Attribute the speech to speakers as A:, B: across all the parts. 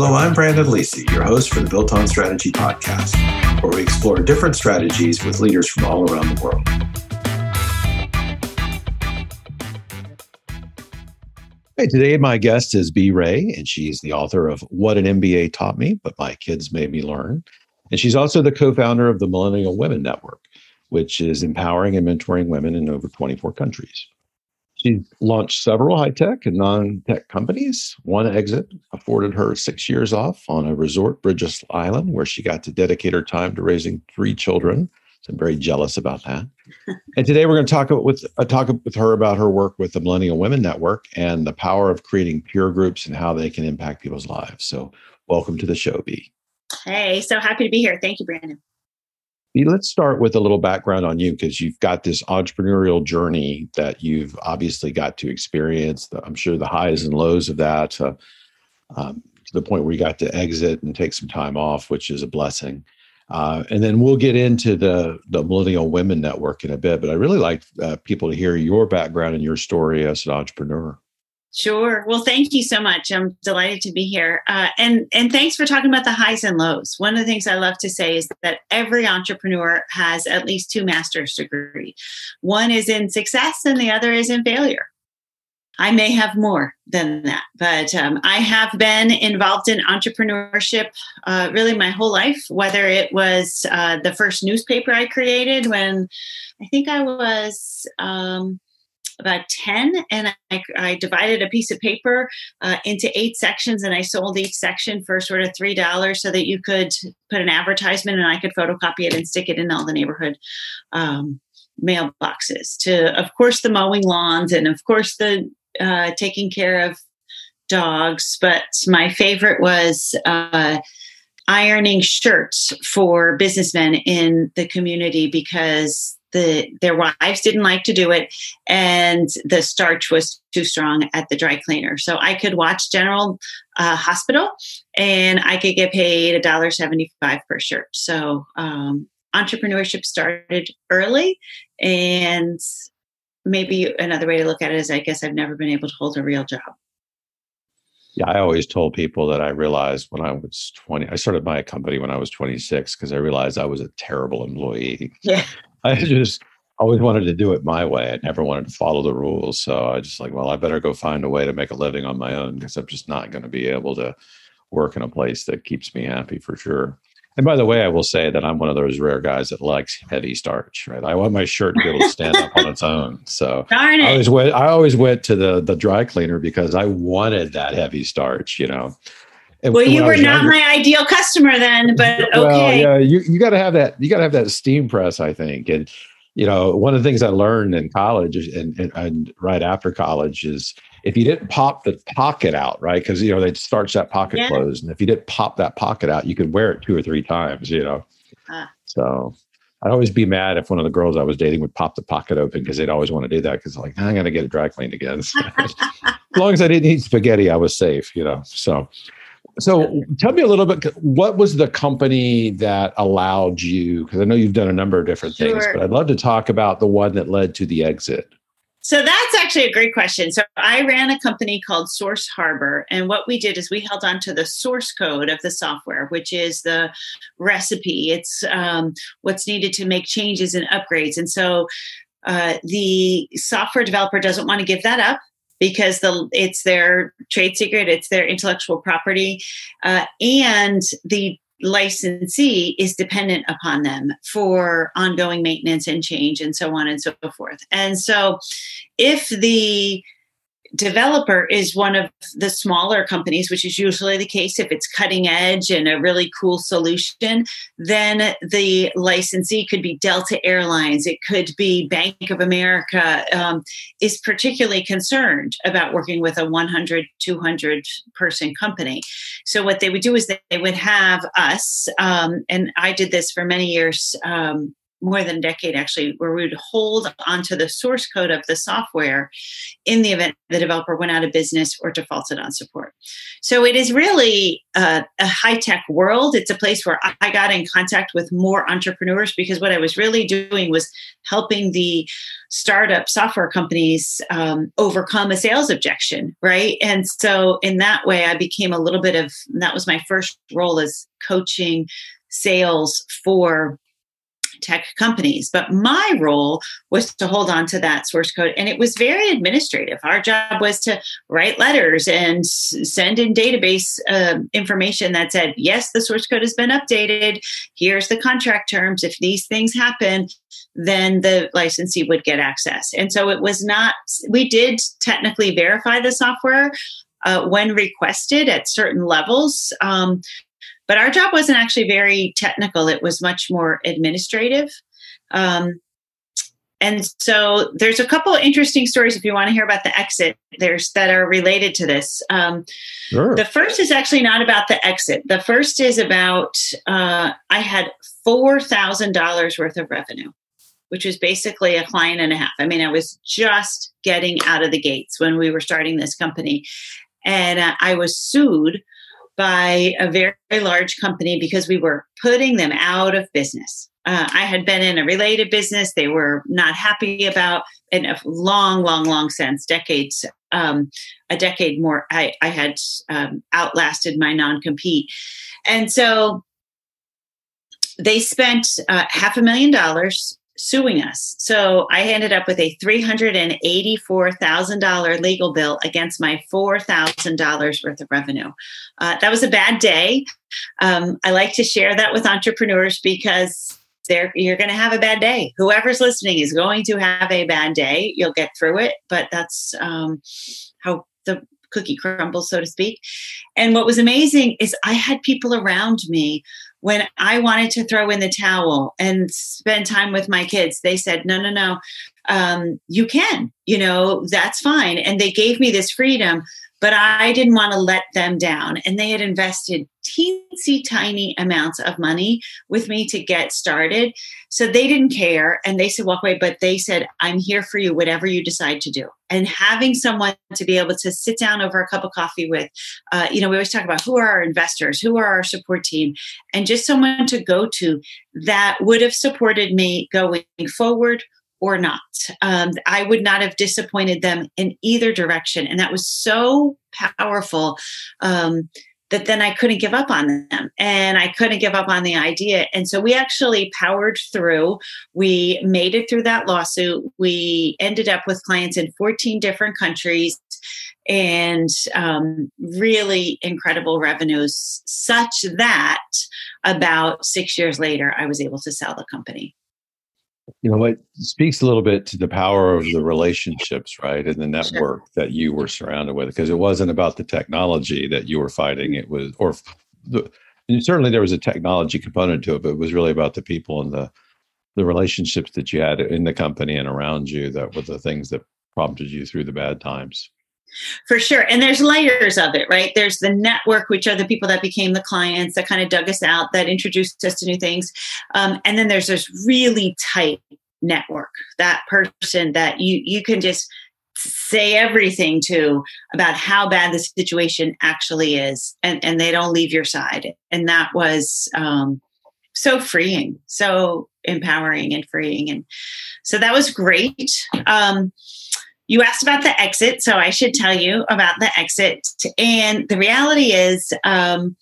A: Hello, I'm Brandon Lisi, your host for the Built on Strategy podcast, where we explore different strategies with leaders from all around the world. Hey, today my guest is Bea Wray, and she's the author of What an MBA Taught Me, but My Kids Made Me Learn. And she's also the co founder of the Millennial Women Network, which is empowering and mentoring women in over 24 countries. She launched several high tech and non tech companies. One exit afforded her six years off on a resort, Bridges Island, where she got to dedicate her time to raising three children. So I'm very jealous about that. and today we're going to talk with uh, talk with her about her work with the Millennial Women Network and the power of creating peer groups and how they can impact people's lives. So welcome to the show, Bea.
B: Hey, so happy to be here. Thank you, Brandon.
A: Let's start with a little background on you because you've got this entrepreneurial journey that you've obviously got to experience. I'm sure the highs and lows of that uh, um, to the point where you got to exit and take some time off, which is a blessing. Uh, and then we'll get into the the Millennial Women Network in a bit. But I really like uh, people to hear your background and your story as an entrepreneur.
B: Sure. Well, thank you so much. I'm delighted to be here. Uh, and and thanks for talking about the highs and lows. One of the things I love to say is that every entrepreneur has at least two master's degree. One is in success, and the other is in failure. I may have more than that, but um, I have been involved in entrepreneurship uh, really my whole life. Whether it was uh, the first newspaper I created when I think I was. Um, about 10 and I, I, divided a piece of paper uh, into eight sections and I sold each section for sort of $3 so that you could put an advertisement and I could photocopy it and stick it in all the neighborhood um, mailboxes to, of course, the mowing lawns and, of course, the uh, taking care of dogs. But my favorite was uh, ironing shirts for businessmen in the community because the their wives didn't like to do it and the starch was too strong at the dry cleaner so i could watch general uh, hospital and i could get paid a dollar 75 per shirt so um, entrepreneurship started early and maybe another way to look at it is i guess i've never been able to hold a real job
A: yeah, I always told people that I realized when I was 20, I started my company when I was 26 because I realized I was a terrible employee.
B: Yeah.
A: I just always wanted to do it my way. I never wanted to follow the rules. So I just like, well, I better go find a way to make a living on my own because I'm just not going to be able to work in a place that keeps me happy for sure. And by the way, I will say that I'm one of those rare guys that likes heavy starch, right? I want my shirt to be able to stand up on its own. So
B: it.
A: I always went I always went to the the dry cleaner because I wanted that heavy starch, you know.
B: And well, you were not younger, my ideal customer then, but okay. Well,
A: yeah, you, you got to have that. You got to have that steam press, I think. And you know, one of the things I learned in college and, and, and right after college is if you didn't pop the pocket out, right? Because you know they starch that pocket yeah. closed, and if you didn't pop that pocket out, you could wear it two or three times. You know, ah. so I'd always be mad if one of the girls I was dating would pop the pocket open because they'd always want to do that because like I'm gonna get it dry cleaned again. as long as I didn't eat spaghetti, I was safe. You know, so so tell me a little bit what was the company that allowed you because i know you've done a number of different sure. things but i'd love to talk about the one that led to the exit.
B: So that's actually a great question. So i ran a company called source harbor and what we did is we held on to the source code of the software which is the recipe. It's um, what's needed to make changes and upgrades. And so uh, the software developer doesn't want to give that up because the it's their trade secret, it's their intellectual property, uh, and the licensee is dependent upon them for ongoing maintenance and change and so on and so forth. And so, if the developer is one of the smaller companies, which is usually the case if it's cutting edge and a really cool solution, then the licensee could be Delta Airlines, it could be Bank of America, um, is particularly concerned about working with a 100, 200 person company. So, what they would do is they would have us, um, and I did this for many years. Um, more than a decade actually, where we would hold onto the source code of the software in the event the developer went out of business or defaulted on support. So it is really a, a high tech world. It's a place where I got in contact with more entrepreneurs because what I was really doing was helping the startup software companies um, overcome a sales objection, right? And so in that way, I became a little bit of that was my first role as coaching sales for tech companies. But my role was to hold on to that source code. And it was very administrative. Our job was to write letters and send in database uh, information that said, yes, the source code has been updated. Here's the contract terms. If these things happen, then the licensee would get access. And so it was not, we did technically verify the software. Uh, when requested at certain levels. Um, but our job wasn't actually very technical, it was much more administrative. Um, and so there's a couple interesting stories if you want to hear about the exit there's that are related to this. Um, sure. the first is actually not about the exit. The first is about uh, i had $4000 worth of revenue which was basically a client and a half. I mean i was just getting out of the gates when we were starting this company. And uh, i was sued by a very, very large company because we were putting them out of business. Uh, I had been in a related business they were not happy about in a long, long, long sense, decades, um, a decade more. I, I had um, outlasted my non compete. And so they spent uh, half a million dollars suing us. So I ended up with a $384,000 legal bill against my $4,000 worth of revenue. Uh, that was a bad day. Um, I like to share that with entrepreneurs because you're going to have a bad day. Whoever's listening is going to have a bad day. You'll get through it, but that's um, how the cookie crumbles, so to speak. And what was amazing is I had people around me when I wanted to throw in the towel and spend time with my kids, they said, no, no, no, um, you can, you know, that's fine. And they gave me this freedom but I didn't want to let them down. And they had invested teensy tiny amounts of money with me to get started. So they didn't care and they said, walk away. But they said, I'm here for you, whatever you decide to do. And having someone to be able to sit down over a cup of coffee with, uh, you know, we always talk about who are our investors, who are our support team, and just someone to go to that would have supported me going forward or not. Um, I would not have disappointed them in either direction. And that was so powerful um, that then I couldn't give up on them and I couldn't give up on the idea. And so we actually powered through. We made it through that lawsuit. We ended up with clients in 14 different countries and um, really incredible revenues, such that about six years later, I was able to sell the company
A: you know it speaks a little bit to the power of the relationships right and the network sure. that you were surrounded with because it wasn't about the technology that you were fighting it was or the, certainly there was a technology component to it but it was really about the people and the the relationships that you had in the company and around you that were the things that prompted you through the bad times
B: for sure. And there's layers of it, right? There's the network, which are the people that became the clients that kind of dug us out, that introduced us to new things. Um, and then there's this really tight network, that person that you you can just say everything to about how bad the situation actually is and, and they don't leave your side. And that was um, so freeing, so empowering and freeing. And so that was great. Um, you asked about the exit, so I should tell you about the exit. And the reality is, um,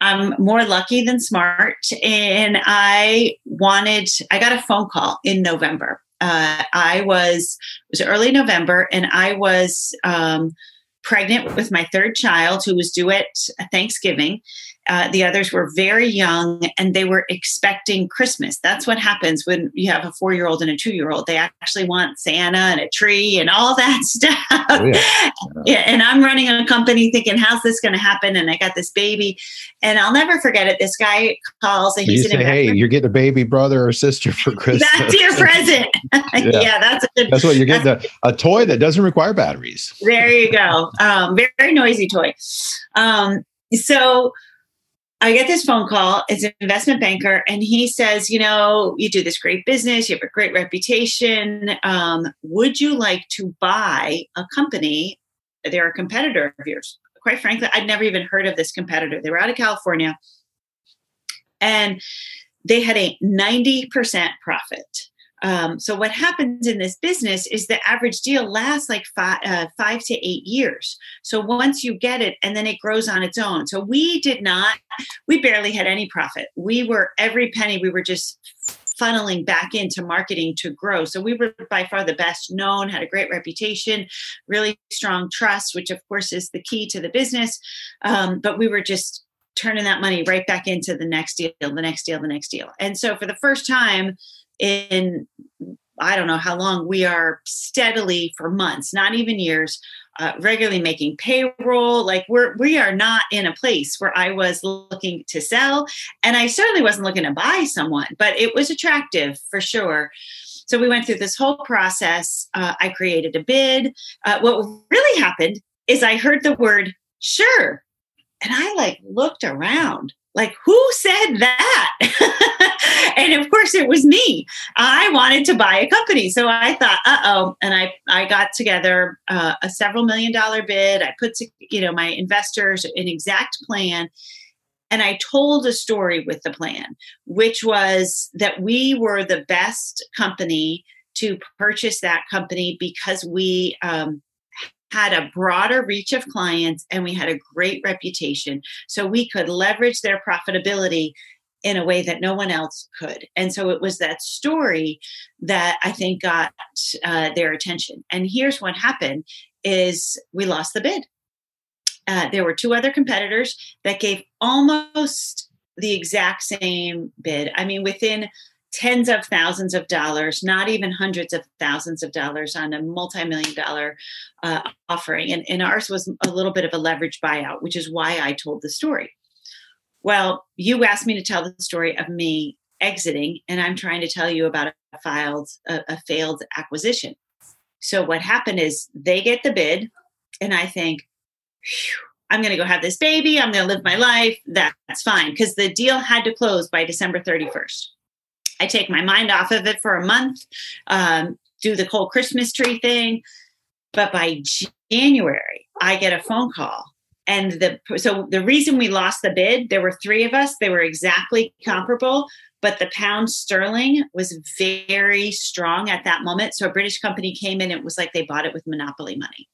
B: I'm more lucky than smart. And I wanted, I got a phone call in November. Uh, I was, it was early November, and I was um, pregnant with my third child who was due at Thanksgiving. Uh, the others were very young and they were expecting Christmas. That's what happens when you have a four year old and a two year old. They actually want Santa and a tree and all that stuff. Oh, yeah. yeah. And I'm running a company thinking, how's this going to happen? And I got this baby. And I'll never forget it. This guy calls and he's
A: say, Hey, you're getting a baby brother or sister for Christmas.
B: that's your present. yeah. yeah. that's a
A: good, That's what you're getting a, a, toy that doesn't require batteries.
B: There you go. Um, very, very noisy toy. Um, so, I get this phone call. It's an investment banker, and he says, You know, you do this great business, you have a great reputation. Um, would you like to buy a company? They're a competitor of yours. Quite frankly, I'd never even heard of this competitor. They were out of California, and they had a 90% profit. Um, so what happens in this business is the average deal lasts like five, uh, five to eight years. So once you get it, and then it grows on its own. So we did not, we barely had any profit. We were every penny we were just funneling back into marketing to grow. So we were by far the best known, had a great reputation, really strong trust, which of course is the key to the business. Um, but we were just turning that money right back into the next deal, the next deal, the next deal. And so for the first time, in I don't know how long we are steadily for months, not even years, uh, regularly making payroll. Like we're we are not in a place where I was looking to sell, and I certainly wasn't looking to buy someone, but it was attractive for sure. So we went through this whole process. Uh, I created a bid. Uh, what really happened is I heard the word "sure," and I like looked around like who said that? And of course it was me. I wanted to buy a company. So i thought uh-oh and i i got together uh, a several million dollar bid. I put to, you know my investors an exact plan and i told a story with the plan which was that we were the best company to purchase that company because we um, had a broader reach of clients and we had a great reputation. So we could leverage their profitability in a way that no one else could. And so it was that story that I think got uh, their attention. And here's what happened is we lost the bid. Uh, there were two other competitors that gave almost the exact same bid. I mean, within tens of thousands of dollars, not even hundreds of thousands of dollars on a multi-million dollar uh, offering. And, and ours was a little bit of a leverage buyout, which is why I told the story. Well, you asked me to tell the story of me exiting, and I'm trying to tell you about a filed a, a failed acquisition. So what happened is they get the bid, and I think, I'm going to go have this baby. I'm going to live my life. That's fine because the deal had to close by December 31st. I take my mind off of it for a month, um, do the whole Christmas tree thing. But by January, I get a phone call. And the so the reason we lost the bid, there were three of us, they were exactly comparable, but the pound sterling was very strong at that moment. So a British company came in, it was like they bought it with monopoly money.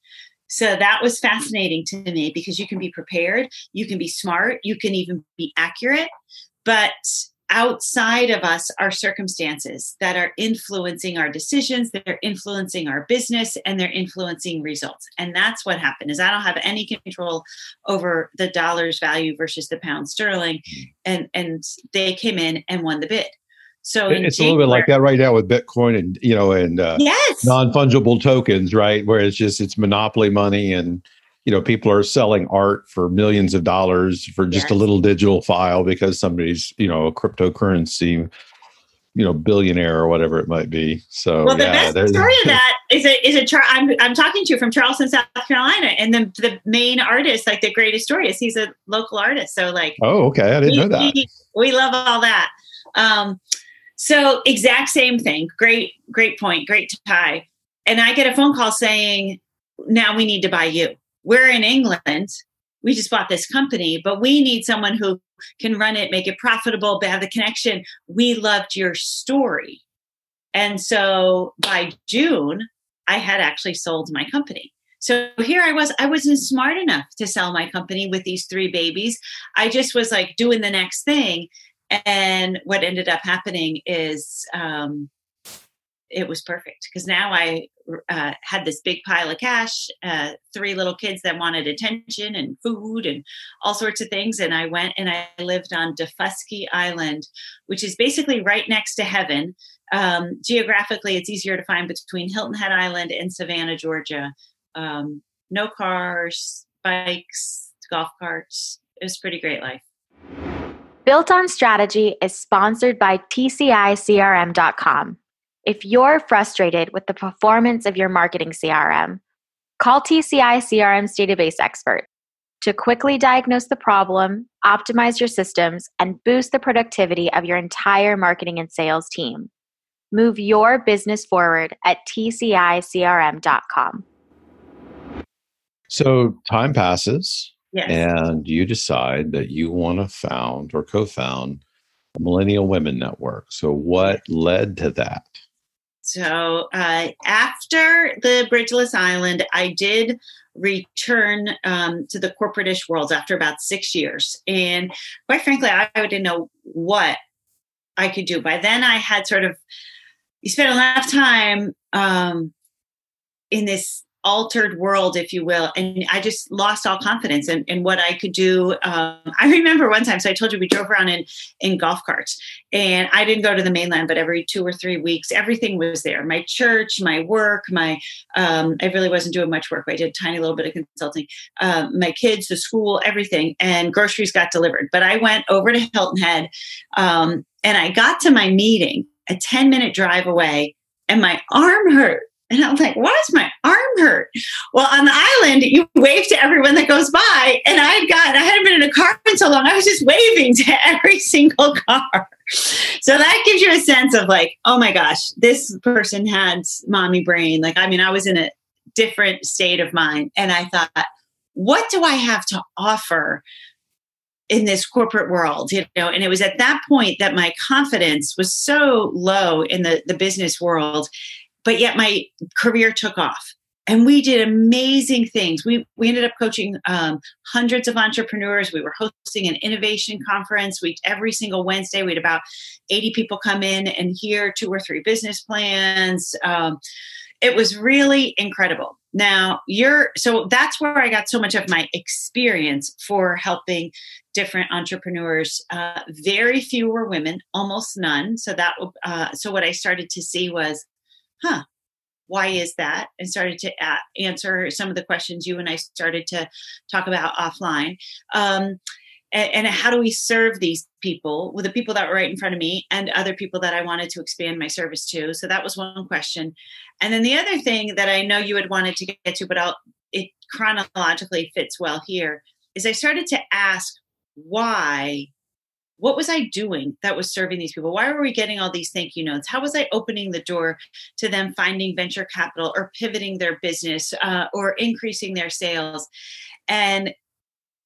B: So that was fascinating to me because you can be prepared, you can be smart, you can even be accurate, but outside of us are circumstances that are influencing our decisions they're influencing our business and they're influencing results and that's what happened is i don't have any control over the dollar's value versus the pound sterling and and they came in and won the bid so
A: it's a little bit like that right now with Bitcoin and you know and uh,
B: yes.
A: non fungible tokens, right? Where it's just it's monopoly money and you know people are selling art for millions of dollars for just yes. a little digital file because somebody's you know a cryptocurrency you know billionaire or whatever it might be. So
B: well the yeah, best story of that is a is a char- I'm, I'm talking to you from charleston south carolina and the the main artist like the greatest story is he's a local artist. So like
A: oh okay. I didn't we, know that.
B: we, we love all that. Um so exact same thing. Great great point. Great tie. And i get a phone call saying now we need to buy you we're in England. We just bought this company, but we need someone who can run it, make it profitable, but have the connection. We loved your story. And so by June, I had actually sold my company. So here I was, I wasn't smart enough to sell my company with these three babies. I just was like doing the next thing. And what ended up happening is um, it was perfect because now I uh, had this big pile of cash, uh, three little kids that wanted attention and food and all sorts of things. And I went and I lived on Daufuskie Island, which is basically right next to heaven. Um, geographically, it's easier to find between Hilton Head Island and Savannah, Georgia. Um, no cars, bikes, golf carts. It was pretty great life.
C: Built on Strategy is sponsored by TCICRM.com. If you're frustrated with the performance of your marketing CRM, call TCI CRM's database expert to quickly diagnose the problem, optimize your systems, and boost the productivity of your entire marketing and sales team. Move your business forward at tcicrm.com.
A: So time passes,
B: yes.
A: and you decide that you want to found or co found a Millennial Women Network. So, what led to that?
B: So uh, after the Bridgeless Island, I did return um, to the corporate-ish world after about six years, and quite frankly, I, I didn't know what I could do. By then, I had sort of you spent enough time um, in this altered world, if you will. And I just lost all confidence in, in what I could do. Um, I remember one time, so I told you we drove around in, in golf carts and I didn't go to the mainland, but every two or three weeks, everything was there. My church, my work, my, um, I really wasn't doing much work. I did tiny little bit of consulting, um, my kids, the school, everything, and groceries got delivered. But I went over to Hilton Head um, and I got to my meeting a 10 minute drive away and my arm hurt and I was like, why does my arm hurt? Well, on the island, you wave to everyone that goes by. And I had got, I hadn't been in a car in so long. I was just waving to every single car. So that gives you a sense of like, oh my gosh, this person had mommy brain. Like, I mean, I was in a different state of mind. And I thought, what do I have to offer in this corporate world you know and it was at that point that my confidence was so low in the the business world but yet my career took off and we did amazing things. We we ended up coaching um, hundreds of entrepreneurs. We were hosting an innovation conference. We every single Wednesday we had about eighty people come in and hear two or three business plans. Um, it was really incredible. Now you're so that's where I got so much of my experience for helping different entrepreneurs. Uh, very few were women, almost none. So that uh, so what I started to see was huh, why is that? And started to answer some of the questions you and I started to talk about offline. Um, and, and, how do we serve these people with the people that were right in front of me and other people that I wanted to expand my service to? So that was one question. And then the other thing that I know you had wanted to get to, but I'll, it chronologically fits well here, is I started to ask why what was I doing that was serving these people? Why were we getting all these thank you notes? How was I opening the door to them finding venture capital or pivoting their business uh, or increasing their sales? And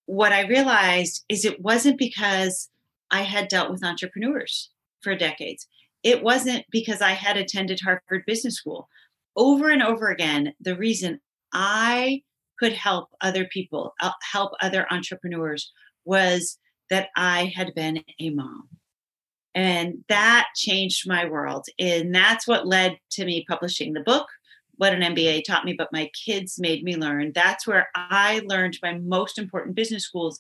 B: what I realized is it wasn't because I had dealt with entrepreneurs for decades. It wasn't because I had attended Harvard Business School. Over and over again, the reason I could help other people, uh, help other entrepreneurs was that I had been a mom. And that changed my world. And that's what led to me publishing the book, What an MBA Taught Me, but my kids made me learn. That's where I learned my most important business schools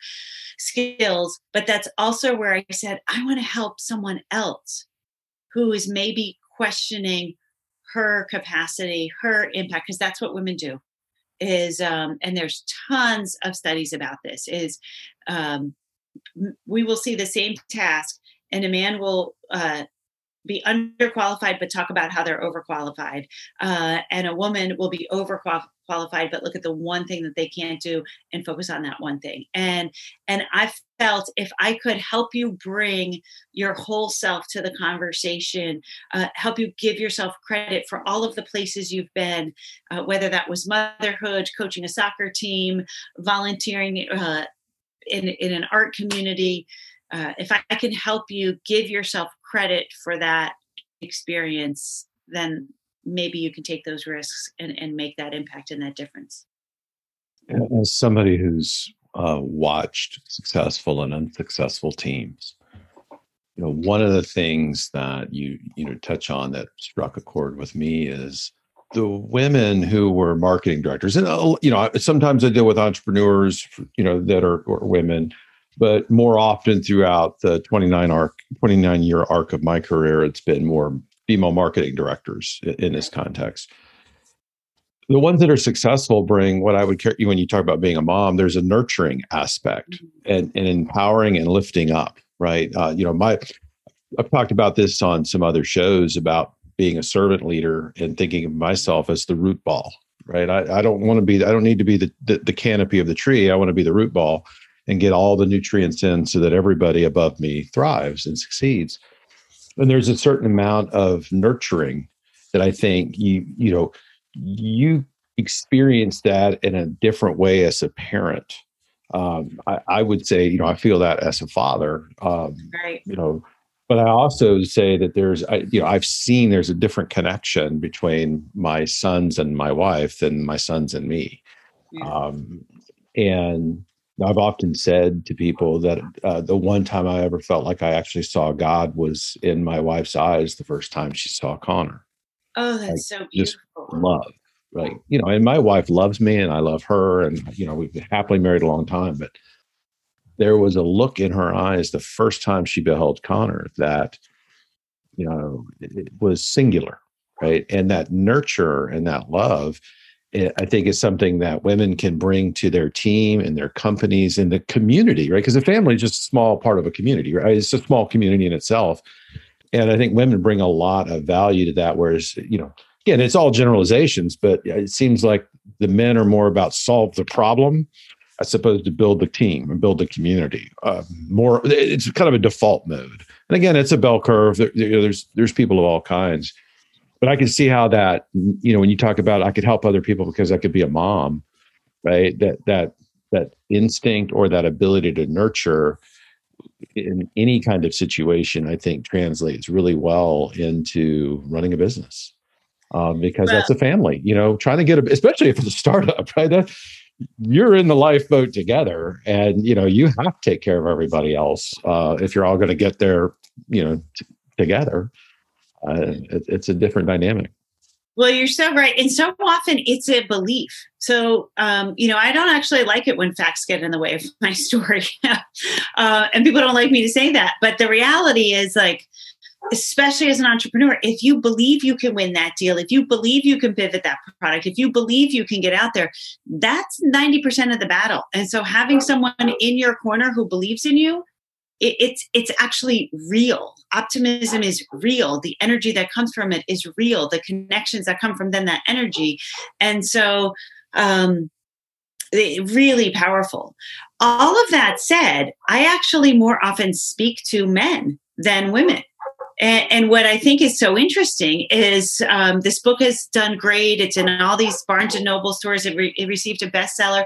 B: skills. But that's also where I said, I want to help someone else who is maybe questioning her capacity, her impact, because that's what women do. Is um, and there's tons of studies about this. Is um, we will see the same task and a man will uh, be underqualified but talk about how they're overqualified. Uh, and a woman will be overqualified but look at the one thing that they can't do and focus on that one thing. And and i felt if i could help you bring your whole self to the conversation uh, help you give yourself credit for all of the places you've been uh, whether that was motherhood coaching a soccer team volunteering uh, in, in an art community, uh, if I, can help you give yourself credit for that experience, then maybe you can take those risks and, and make that impact and that difference.
A: As somebody who's uh, watched successful and unsuccessful teams, you know, one of the things that you you know touch on that struck a chord with me is the women who were marketing directors, and uh, you know, sometimes I deal with entrepreneurs, you know, that are, are women, but more often throughout the 29 arc, 29 year arc of my career, it's been more female marketing directors in this context. The ones that are successful bring what I would care when you talk about being a mom. There's a nurturing aspect mm-hmm. and, and empowering and lifting up, right? Uh, you know, my I've talked about this on some other shows about being a servant leader and thinking of myself as the root ball, right? I, I don't want to be, I don't need to be the, the, the canopy of the tree. I want to be the root ball and get all the nutrients in so that everybody above me thrives and succeeds. And there's a certain amount of nurturing that I think you, you know, you experience that in a different way as a parent. Um, I, I, would say, you know, I feel that as a father. Um, right. You know, but I also say that there's, I, you know, I've seen there's a different connection between my sons and my wife than my sons and me. Yeah. Um, and I've often said to people that uh, the one time I ever felt like I actually saw God was in my wife's eyes the first time she saw Connor.
B: Oh, that's like, so beautiful. Just
A: love, right? You know, and my wife loves me and I love her. And, you know, we've been happily married a long time, but there was a look in her eyes the first time she beheld Connor that, you know, it was singular, right? And that nurture and that love eh, I think is something that women can bring to their team and their companies and the community, right? Because the family is just a small part of a community, right? It's a small community in itself. And I think women bring a lot of value to that. Whereas, you know, again, it's all generalizations, but it seems like the men are more about solve the problem as opposed to build the team and build the community. Uh, more, it's kind of a default mode. And again, it's a bell curve. There, there's there's people of all kinds but I can see how that, you know, when you talk about I could help other people because I could be a mom, right? That that that instinct or that ability to nurture in any kind of situation, I think translates really well into running a business. Um, because well, that's a family, you know, trying to get a, especially if it's a startup, right? That you're in the lifeboat together and, you know, you have to take care of everybody else. Uh, if you're all going to get there, you know, t- together uh, it, it's a different dynamic.
B: Well, you're so right. And so often it's a belief. So, um, you know, I don't actually like it when facts get in the way of my story. uh, and people don't like me to say that. But the reality is, like, especially as an entrepreneur, if you believe you can win that deal, if you believe you can pivot that product, if you believe you can get out there, that's 90% of the battle. And so having someone in your corner who believes in you it, it's it's actually real. Optimism is real. The energy that comes from it is real. The connections that come from then that energy. And so um really powerful. All of that said i actually more often speak to men than women and, and, what I think is so interesting is um, this book has done great. It's in all these Barnes and Noble stores. It, re- it received a bestseller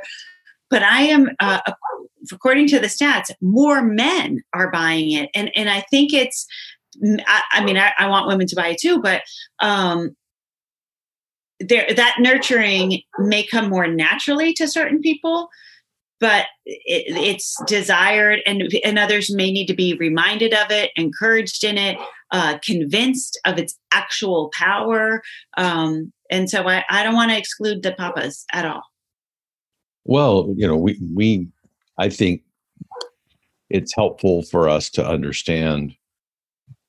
B: but I am, uh, according to the stats, more men are buying it, and and I think it's. I, I mean, I, I, want women to buy it too, but um, there that nurturing may come more naturally to certain people, but it, it's desired, and and others may need to be reminded of it, encouraged in it, uh, convinced of its actual power. Um, and so I, I don't want to exclude the papas at all.
A: Well, you know, we we I think it's helpful for us to understand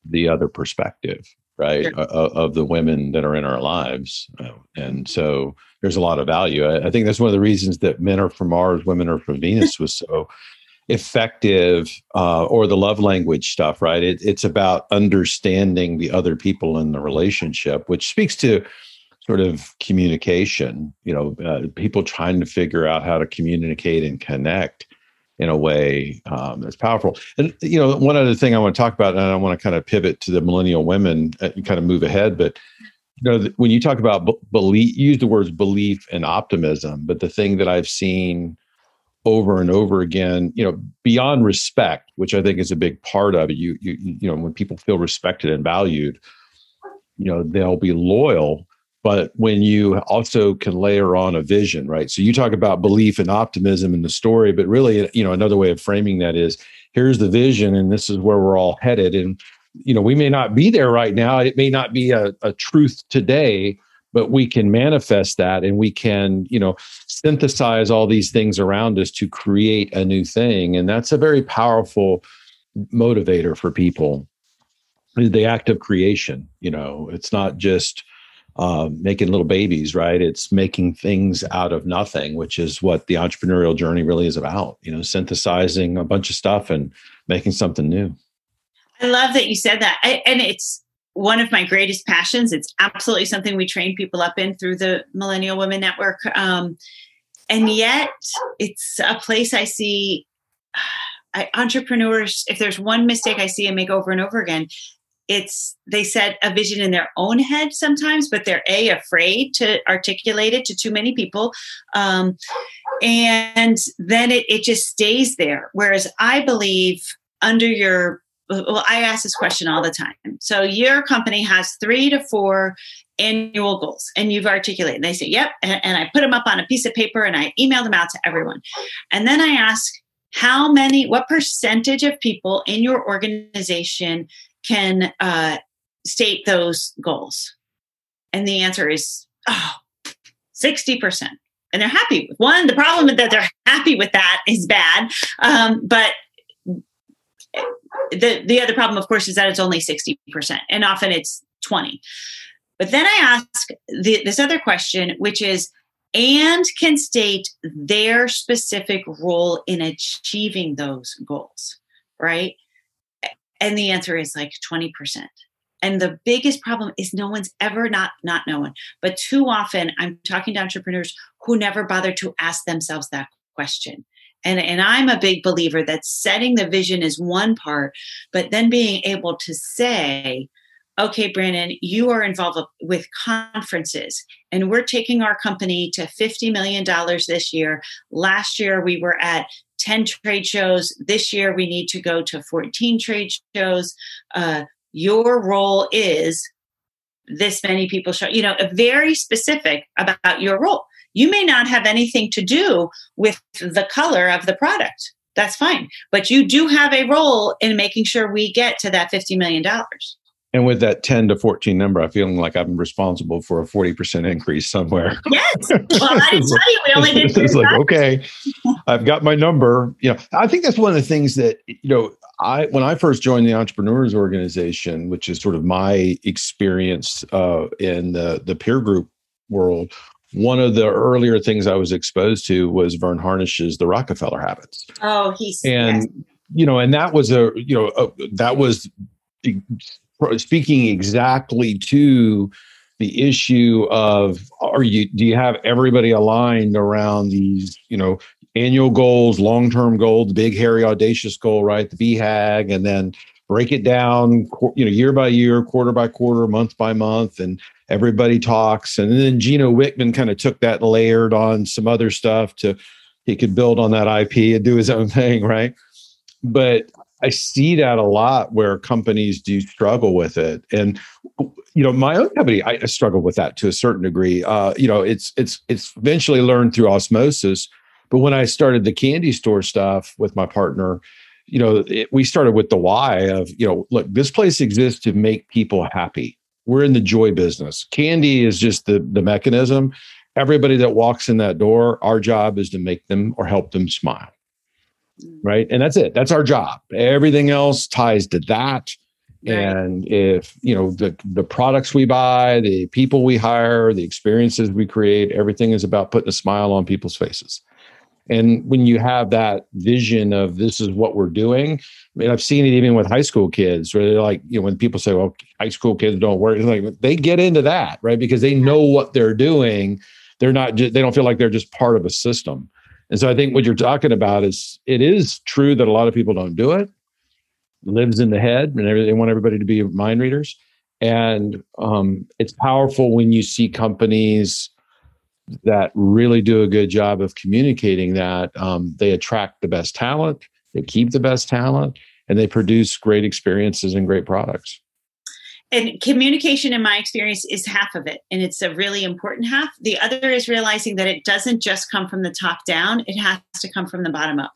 A: the other perspective, right, sure. of, of, the women that are in our lives, and so there's a lot of value. I, I, think that's one of the reasons that men are from Mars, women are from Venus was so effective, uh, or the love language stuff, right? It, it's about understanding the other people in the relationship, which speaks to sort of communication you know uh, people trying to figure out how to communicate and connect in a way um, that's powerful. And you know one other thing i want to talk about and i want to kind of pivot to the millennial women and kind of move ahead but you know when you talk about belief use the words belief and optimism but the thing that i've seen over and over again you know beyond respect which i think is a big part of it you you you know when people feel respected and valued you know they'll be loyal but when you also can layer on a vision right? So you talk about belief and optimism in the story but really you know another way of framing that is here's the vision and this is where we're all headed. And you know we may not be there right now. It may not be a, a truth today but we can manifest that and we can you know synthesize all these things around us to create a new thing. And that's a very powerful motivator for people the act of creation you know? It's not just uh, making little babies, right? It's making things out of nothing, which is what the entrepreneurial journey really is about. You know, synthesizing a bunch of stuff and making something new.
B: I love that you said that, I, and it's one of my greatest passions. It's absolutely something we train people up in through the Millennial Women Network, um, and yet it's a place I see. I, entrepreneurs, if there's one mistake I see and make over and over again, it's they set a vision in their own head sometimes but they're a afraid to articulate it to too many people um, and then it, it just stays there whereas i believe under your well, I ask this question all the time. So your company has three to four annual goals and you've articulated. And they say, yep. And, and I put them up on a piece of paper and I email them out to everyone. And then I ask, how many, what percentage of people in your organization can uh, state those goals? And the answer is, oh, 60%. And they're happy with one. The problem that they're happy with that is bad. Um, but the, the other problem, of course, is that it's only 60%, and often it's 20. But then I ask the, this other question, which is, and can state their specific role in achieving those goals, right? And the answer is like 20%. And the biggest problem is no one's ever not not knowing. But too often I'm talking to entrepreneurs who never bother to ask themselves that question. And, and I'm a big believer that setting the vision is one part, but then being able to say, okay, Brandon, you are involved with conferences, and we're taking our company to $50 million this year. Last year, we were at 10 trade shows. This year, we need to go to 14 trade shows. Uh, your role is this many people show, you know, very specific about your role. You may not have anything to do with the color of the product. That's fine. But you do have a role in making sure we get to that $50 million.
A: And with that 10 to 14 number, I'm feeling like I'm responsible for a 40% increase somewhere.
B: Yes. Well, I didn't tell you we only did
A: It's like, okay, I've got my number. You know, I think that's one of the things that, you know, I when I first joined the entrepreneurs organization, which is sort of my experience uh, in the the peer group world, one of the earlier things I was exposed to was Verne Harnish's The Rockefeller Habits.
B: Oh, he's
A: and
B: yes.
A: you know, and that was a you know a, that was speaking exactly to the issue of are you do you have everybody aligned around these you know annual goals long-term goals big hairy audacious goal right? The BHAG and then break it down you know year by year quarter by quarter month by month and everybody talks. And then Gino Wickman kind of took that layered on some other stuff to he could build on that IP and do his own thing right? But I see that a lot where companies do struggle with it. And you know, my own company, I, struggle with that to a certain degree. Uh, you know, it's it's it's eventually learned through osmosis. But when I started the candy store stuff with my partner, you know, it, we started with the why of, you know, look, this place exists to make people happy. We're in the joy business. Candy is just the the mechanism. Everybody that walks in that door, our job is to make them or help them smile Mm. right? And that's it. That's our job. Everything else ties to that. Right. and if you know the the products we buy the people we hire the experiences we create everything is about putting a smile on people's faces. And when you have that vision of this is what we're doing i mean i've seen it even with high school kids where they're like you know when people say well high school kids don't work like they get into that right? Because they know what they're doing. They're not just they don't feel like they're just part of a system and so I think what you're talking about is it is true that a lot of people don't do it. lives in the head, and they want everybody to be mind readers. And um, it's powerful when you see companies that really do a good job of communicating that. Um, they attract the best talent, they keep the best talent, and they produce great experiences and great products
B: and communication in my experience is half of it and it's a really important half. The other is realizing that it doesn't just come from the top down it has to come from the bottom up.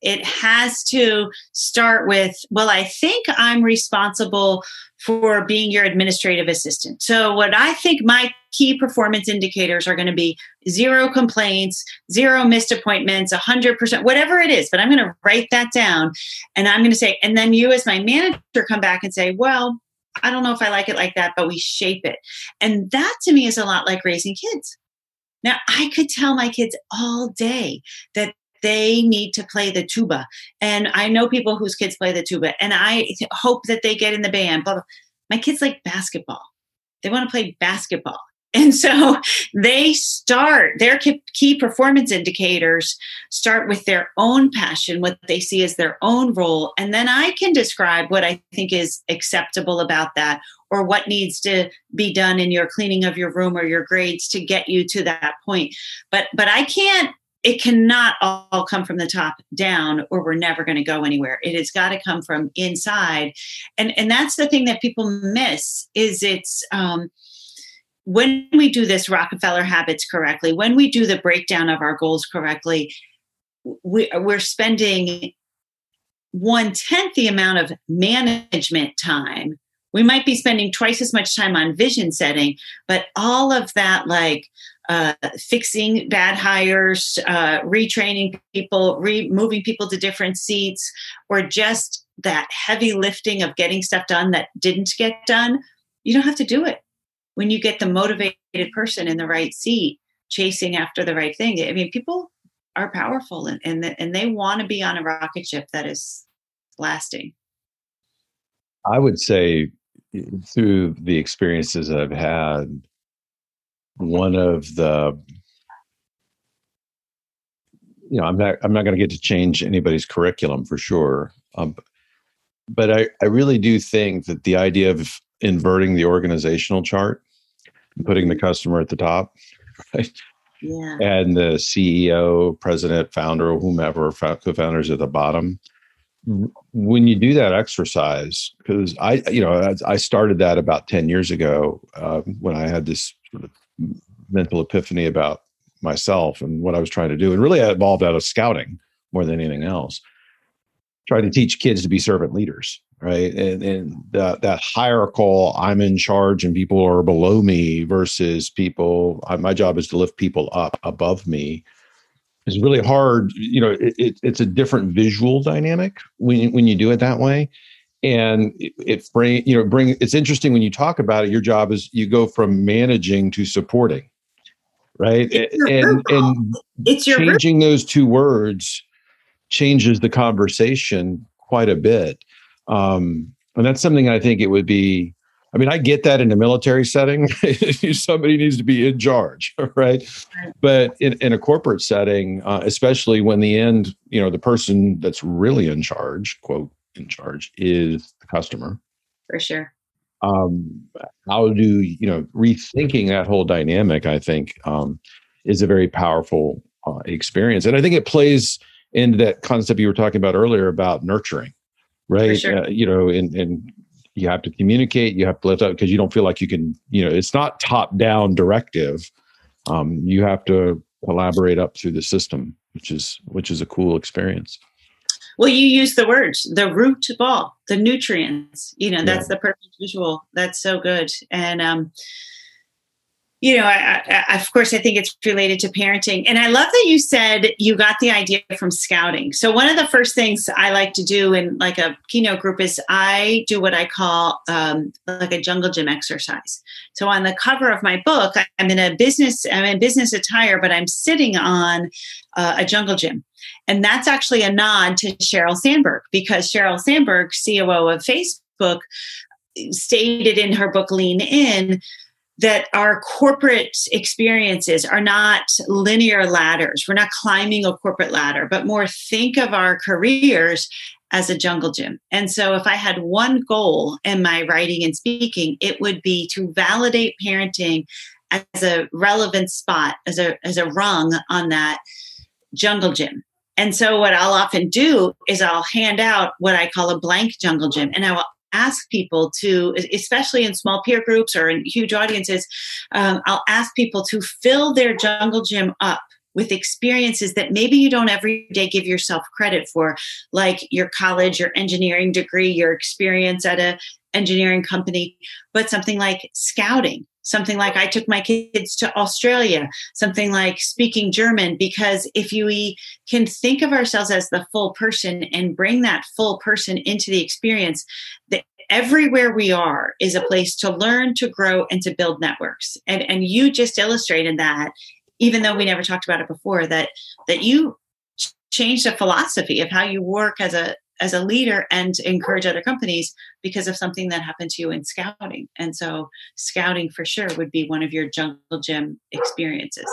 B: It has to start with well i think i'm responsible for being your administrative assistant. So what i think my key performance indicators are going to be zero complaints zero missed appointments 100% whatever it is but i'm going to write that down and i'm going to say and then you as my manager come back and say well I don't know if I like it like that, but we shape it. And that to me is a lot like raising kids. Now, I could tell my kids all day that they need to play the tuba. And I know people whose kids play the tuba, and I hope that they get in the band. But my kids like basketball. They want to play basketball. And so they start their key performance indicators start with their own passion, what they see as their own role. And then I can describe what I think is acceptable about that or what needs to be done in your cleaning of your room or your grades to get you to that point. But but I can't it cannot all come from the top down or we're never going to go anywhere it has got to come from inside and and that's the thing that people miss is it's um when we do this rockefeller habits correctly when we do the breakdown of our goals correctly we, we're spending one tenth the amount of management time we might be spending twice as much time on vision setting but all of that like uh, fixing bad hires, uh, retraining people, re- moving people to different seats, or just that heavy lifting of getting stuff done that didn't get done, you don't have to do it. When you get the motivated person in the right seat, chasing after the right thing, I mean, people are powerful and and, and they want to be on a rocket ship that is lasting.
A: I would say through the experiences I've had, one of the you know i'm not i'm not going to get to change anybody's curriculum for sure um, but I, I really do think that the idea of inverting the organizational chart and putting the customer at the top right
B: yeah.
A: and the ceo president founder whomever co-founders at the bottom when you do that exercise because i you know i started that about 10 years ago uh, when i had this sort of mental epiphany about myself and what I was trying to do. And really, I evolved out of scouting more than anything else. Trying to teach kids to be servant leaders, right? And, and that, that hierarchical, I'm in charge and people are below me versus people, I, my job is to lift people up above me is really hard. You know, it, it, it's a different visual dynamic when, when you do it that way and it, it bring you know bring it's interesting when you talk about it your job is you go from managing to supporting right and and
B: it's
A: your changing those two words changes the conversation quite a bit um and that's something i think it would be i mean i get that in a military setting somebody needs to be in charge right but in, in a corporate setting uh, especially when the end you know the person that's really in charge quote in charge is the customer.
B: For sure.
A: Um, how do you know rethinking that whole dynamic? I think um, is a very powerful uh, experience, and I think it plays into that concept you were talking about earlier about nurturing, right? Sure. Uh, you know, and and you have to communicate, you have to lift up because you don't feel like you can. You know, it's not top down directive. Um, you have to collaborate up through the system, which is which is a cool experience.
B: Well, you use the words, the root ball, the nutrients. You know, that's yeah. the perfect visual. That's so good. And um, you know, I, I, of course, I think it's related to parenting. And I love that you said you got the idea from scouting. So one of the first things I like to do in like a keynote group is I do what I call um, like a jungle gym exercise. So on the cover of my book, I'm in a business, I'm in business attire, but I'm sitting on uh, a jungle gym. And that's actually a nod to Sheryl Sandberg because Sheryl Sandberg, COO of Facebook, stated in her book Lean In that our corporate experiences are not linear ladders. We're not climbing a corporate ladder, but more think of our careers as a jungle gym. And so, if I had one goal in my writing and speaking, it would be to validate parenting as a relevant spot, as a, as a rung on that jungle gym. And so, what I'll often do is I'll hand out what I call a blank jungle gym, and I will ask people to, especially in small peer groups or in huge audiences, um, I'll ask people to fill their jungle gym up with experiences that maybe you don't every day give yourself credit for, like your college, your engineering degree, your experience at a engineering company, but something like scouting, something like I took my kids to Australia, something like speaking German, because if we can think of ourselves as the full person and bring that full person into the experience, that everywhere we are is a place to learn, to grow, and to build networks. And, and you just illustrated that, even though we never talked about it before, that that you changed the philosophy of how you work as a as a leader and encourage other companies because of something that happened to you in scouting. And so, scouting for sure would be one of your jungle gym experiences.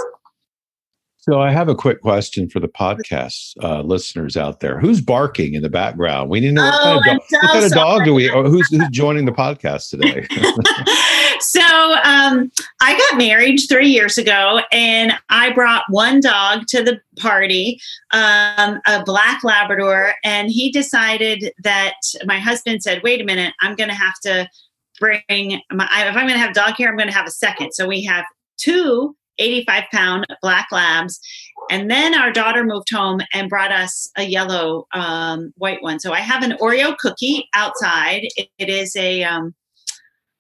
A: So I have a quick question for the podcast uh, listeners out there. Who's barking in the background? We need to know
B: oh,
A: what kind of, do- so what kind of dog do we? who's who's joining the podcast today?
B: so um, I got married three years ago, and I brought one dog to the party, um, a black Labrador, and he decided that my husband said, "Wait a minute, I'm going to have to." Bring my, if I'm going to have dog here, I'm going to have a second. So we have two 85 pound black labs. And then our daughter moved home and brought us a yellow um, white one. So I have an Oreo cookie outside. it, it is a um,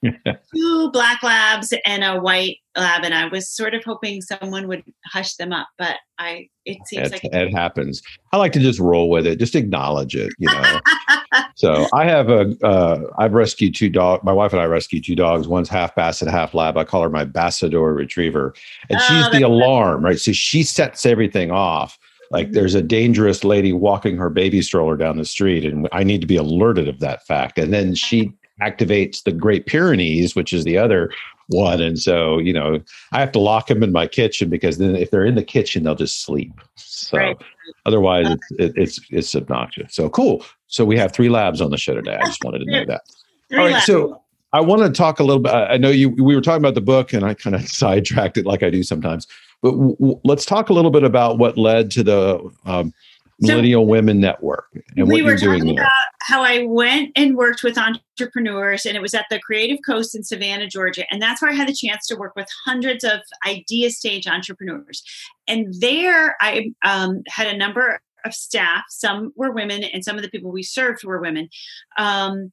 B: two black labs and a white lab, and I was sort of hoping someone would hush them up, but I it seems
A: it,
B: like
A: it happens. I like to just roll with it, just acknowledge it, you know. so I have a uh, I've rescued two dogs. My wife and I rescued two dogs. One's half basset, half lab. I call her my Bassador Retriever, and oh, she's the alarm, right? So she sets everything off. Like mm-hmm. there's a dangerous lady walking her baby stroller down the street, and I need to be alerted of that fact. And then she activates the Great Pyrenees, which is the other one. And so, you know, I have to lock them in my kitchen because then if they're in the kitchen, they'll just sleep. So right. otherwise, it's, it's it's obnoxious. So cool. So we have three labs on the show today. I just wanted to know that. All right. So I want to talk a little bit. I know you. We were talking about the book, and I kind of sidetracked it like I do sometimes. But w- w- let's talk a little bit about what led to the um, Millennial so Women Network and we what you're doing there. About
B: how I went and worked with entrepreneurs, and it was at the Creative Coast in Savannah, Georgia. And that's where I had the chance to work with hundreds of idea stage entrepreneurs. And there I um, had a number of staff. Some were women, and some of the people we served were women. Um,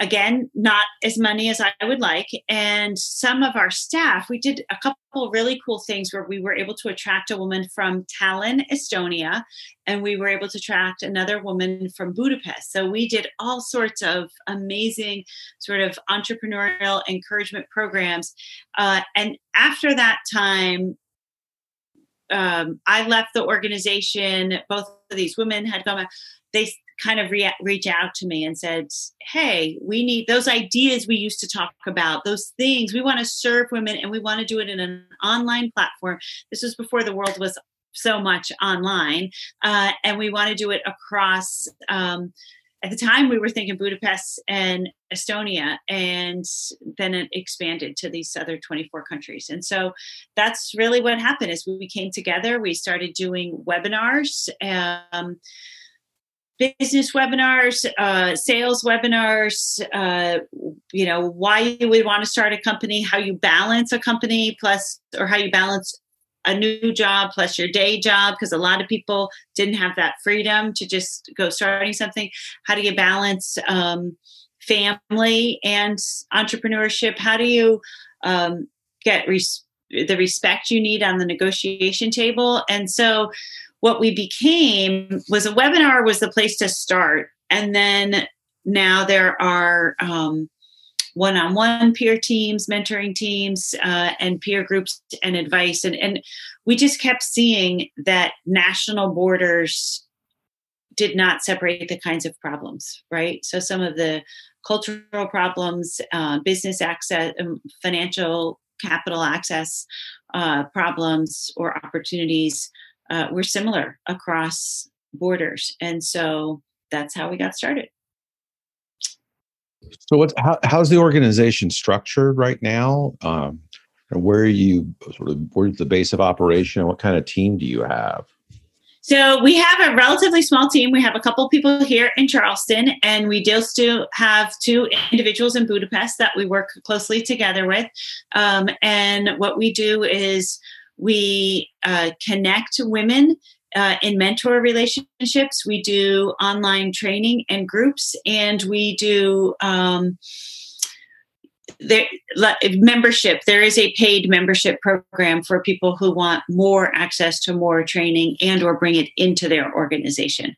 B: again not as many as i would like and some of our staff we did a couple really cool things where we were able to attract a woman from tallinn estonia and we were able to attract another woman from budapest so we did all sorts of amazing sort of entrepreneurial encouragement programs uh, and after that time um, I left the organization. Both of these women had gone. They kind of re- reach out to me and said, Hey, we need those ideas we used to talk about, those things. We want to serve women and we want to do it in an online platform. This was before the world was so much online. Uh, and we want to do it across. Um, at the time, we were thinking Budapest and Estonia, and then it expanded to these other 24 countries. And so that's really what happened. Is we came together, we started doing webinars. Um, business webinars, uh, sales webinars, uh, you know, why you would want to start a company, how you balance a company, plus, or how you balance a new job plus your day job, because a lot of people didn't have that freedom to just go starting something. How do you balance um, family and entrepreneurship? How do you um, get res- the respect you need on the negotiation table? And so, what we became was a webinar was the place to start. And then now there are um, one-on-one peer teams mentoring teams uh, and peer groups and advice. And, and we just kept seeing that national borders did not separate the kinds of problems right? So some of the cultural problems uh, business access um, financial capital access uh, problems or opportunities uh, were similar across borders. And so that's how we got started.
A: So, what's how, how's the organization structured right now? Um, where are you sort of where's the base of operation? What kind of team do you have?
B: So we have a relatively small team. We have a couple people here in Charleston, and we do still have two individuals in Budapest that we work closely together with. Um, and what we do is we uh, connect women uh, in mentor relationships. We do online training and groups, and we do um, there, membership. There is a paid membership program for people who want more access to more training and or bring it into their organization.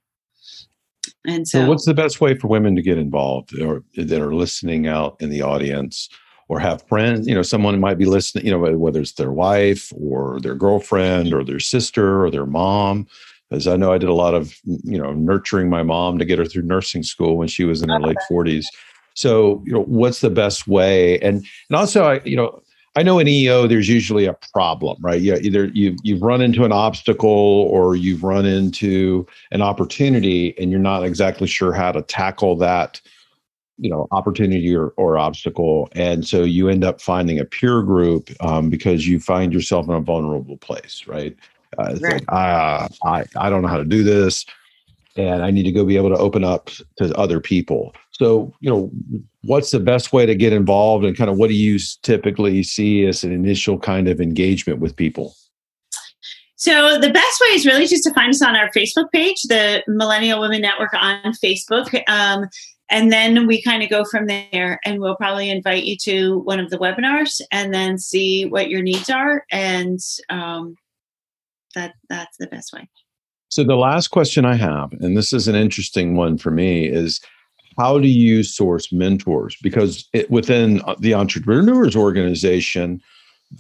B: And so,
A: so what's the best way for women to get involved or that are listening out in the audience? Or have friends, you know, someone might be listening, you know, whether it's their wife or their girlfriend or their sister or their mom. As I know, I did a lot of, you know, nurturing my mom to get her through nursing school when she was in her late 40s. So, you know, what's the best way? And and also, I, you know, I know in EO there's usually a problem, right? Yeah, either you've you've run into an obstacle or you've run into an opportunity, and you're not exactly sure how to tackle that, you know, opportunity or, or obstacle, and so you end up finding a peer group um, because you find yourself in a vulnerable place, right? Uh, right. Like, uh, I I don't know how to do this, and I need to go be able to open up to other people. So, you know, what's the best way to get involved and kind of what do you typically see as an initial kind of engagement with people?
B: So the best way is really just to find us on our Facebook page, the Millennial Women Network on Facebook. Um, and then we kind of go from there and we'll probably invite you to one of the webinars and then see what your needs are. And um, that that's the best way.
A: So the last question I have, and this is an interesting one for me, is how do you source mentors? Because it, within the entrepreneurs organization,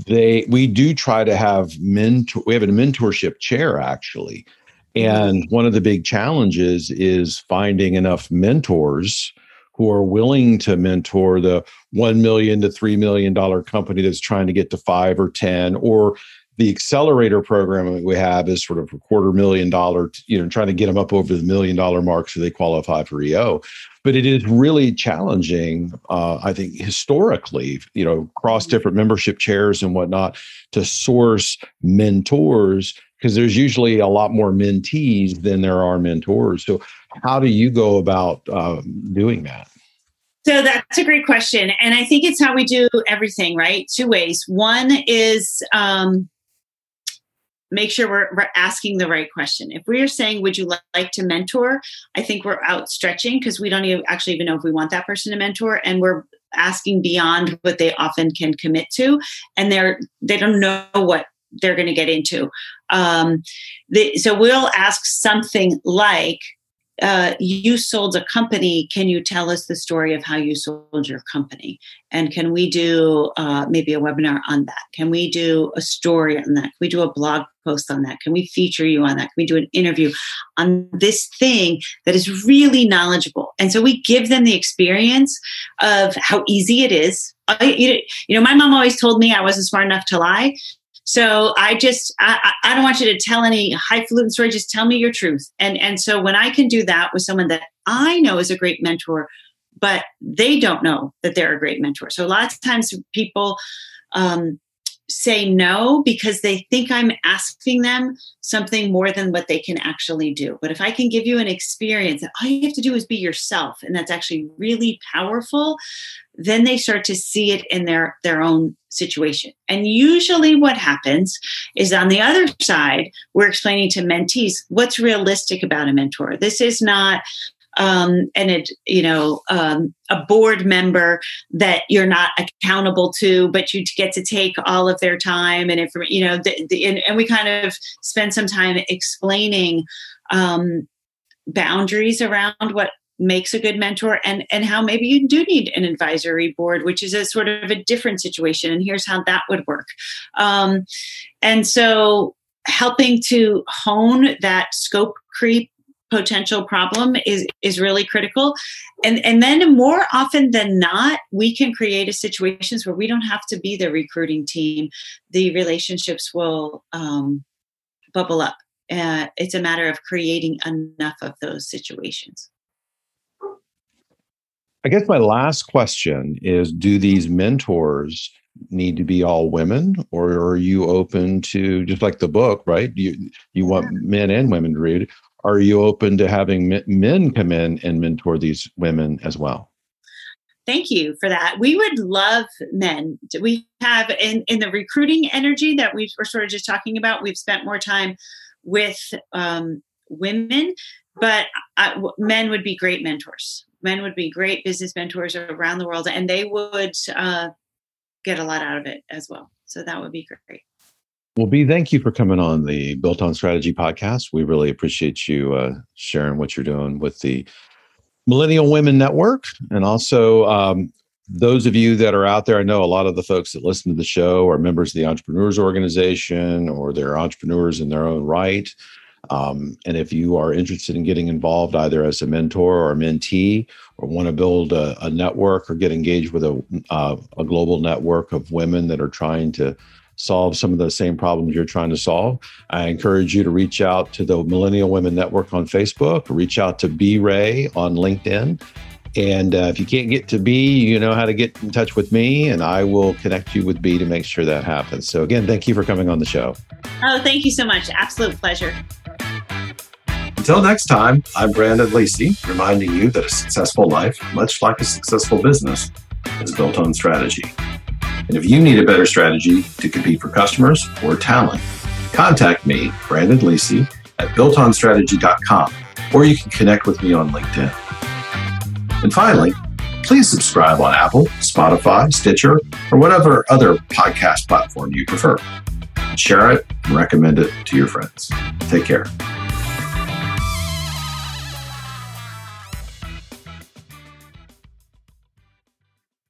A: they we do try to have mentor. We have a mentorship chair actually, and one of the big challenges is finding enough mentors who are willing to mentor the one million to three million dollar company that's trying to get to five or ten, or the accelerator program that we have is sort of a quarter million dollar, you know, trying to get them up over the million dollar mark so they qualify for EO. But it is really challenging, uh, I think, historically, you know, across different membership chairs and whatnot, to source mentors because there's usually a lot more mentees than there are mentors. So, how do you go about um, doing that?
B: So that's a great question. And I think it's how we do everything, right? Two ways. One is um, make sure we're, we're asking the right question. If we are saying, Would you like to mentor? I think we're outstretching because we don't even actually even know if we want that person to mentor. And we're asking beyond what they often can commit to. And they're, they don't know what they're going to get into. Um, they, so we'll ask something like, uh, you sold a company. Can you tell us the story of how you sold your company? And can we do uh, maybe a webinar on that? Can we do a story on that? Can we do a blog post on that? Can we feature you on that? Can we do an interview on this thing that is really knowledgeable? And so we give them the experience of how easy it is. I, you know, my mom always told me I wasn't smart enough to lie. So I just I, I don't want you to tell any highfalutin story. Just tell me your truth. And and so when I can do that with someone that I know is a great mentor, but they don't know that they're a great mentor. So lots of times people um, say no because they think I'm asking them something more than what they can actually do. But if I can give you an experience that all you have to do is be yourself, and that's actually really powerful, then they start to see it in their their own situation. And usually what happens is on the other side, we're explaining to mentees what's realistic about a mentor. This is not um, and it, you know, um, a board member that you're not accountable to, but you get to take all of their time and information, you know, the, the, and, and, we kind of spend some time explaining um, boundaries around what makes a good mentor and and how maybe you do need an advisory board which is a sort of a different situation and here's how that would work. Um, and so helping to hone that scope creep potential problem is is really critical. And and then more often than not we can create a situations where we don't have to be the recruiting team. The relationships will um, bubble up. Uh, it's a matter of creating enough of those situations.
A: I guess my last question is do these mentors need to be all women or are you open to just like the book right? You you want men and women to read are you open to having men come in and mentor these women as well?
B: Thank you for that. We would love men. We have in, in the recruiting energy that we were sort of just talking about, we've spent more time with um, women, but uh, men would be great mentors. Men would be great business mentors around the world, and they would uh, get a lot out of it as well. So that would be great.
A: Well, Bea, thank you for coming on the Built on Strategy podcast. We really appreciate you uh, sharing what you're doing with the Millennial Women Network. And also, um, those of you that are out there, I know a lot of the folks that listen to the show are members of the Entrepreneurs Organization or they're entrepreneurs in their own right. Um, and if you are interested in getting involved either as a mentor or a mentee, or want to build a, a network or get engaged with a, uh, a global network of women that are trying to solve some of the same problems you're trying to solve, I encourage you to reach out to the Millennial Women Network on Facebook, reach out to Bea Wray on LinkedIn. And uh, if you can't get to Bea, you know how to get in touch with me, and I will connect you with Bea to make sure that happens. So, again, thank you for coming on the show.
B: Oh, thank you so much. Absolute pleasure.
D: Until next time, I'm Brandon Lacey, reminding you that a successful life, much like a successful business, is built on strategy. And if you need a better strategy to compete for customers or talent, contact me, Brandon Lacey, at builtonstrategy.com, or you can connect with me on LinkedIn. And finally, please subscribe on Apple, Spotify, Stitcher, or whatever other podcast platform you prefer. Share it and recommend it to your friends. Take care.